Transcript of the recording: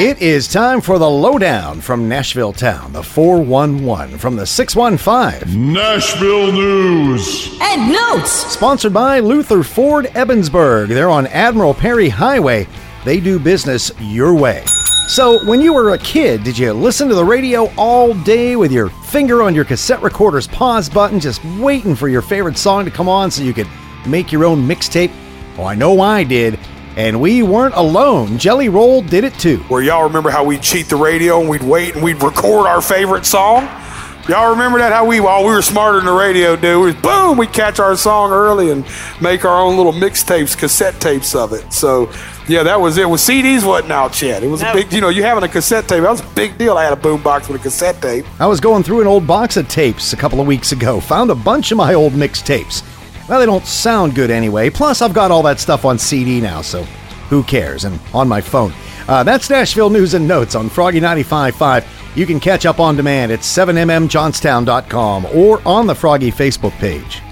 It is time for the lowdown from Nashville Town, the 411 from the 615. Nashville News. And notes. Sponsored by Luther Ford Ebensburg. They're on Admiral Peary Highway. They do business your way. So, when you were a kid, did you listen to the radio all day with your finger on your cassette recorder's pause button, just waiting for your favorite song to come on so you could make your own mixtape? Oh, I know I did. And we weren't alone. Jelly Roll did it too. Where y'all remember how we'd cheat the radio and we'd wait and we'd record our favorite song? Y'all remember that? How we, while we were smarter than the radio dude, we boom, we'd catch our song early and make our own little mixtapes, cassette tapes of it. So, yeah, that was it. With CDs wasn't out yet. It was a big, you know, you having a cassette tape, that was a big deal. I had a boombox with a cassette tape. I was going through an old box of tapes a couple of weeks ago, found a bunch of my old mixtapes. Well, they don't sound good anyway. Plus, I've got all that stuff on CD now, so who cares? And on my phone. Uh, that's Nashville News and Notes on Froggy 95.5. You can catch up on demand at 7mmjohnstown.com or on the Froggy Facebook page.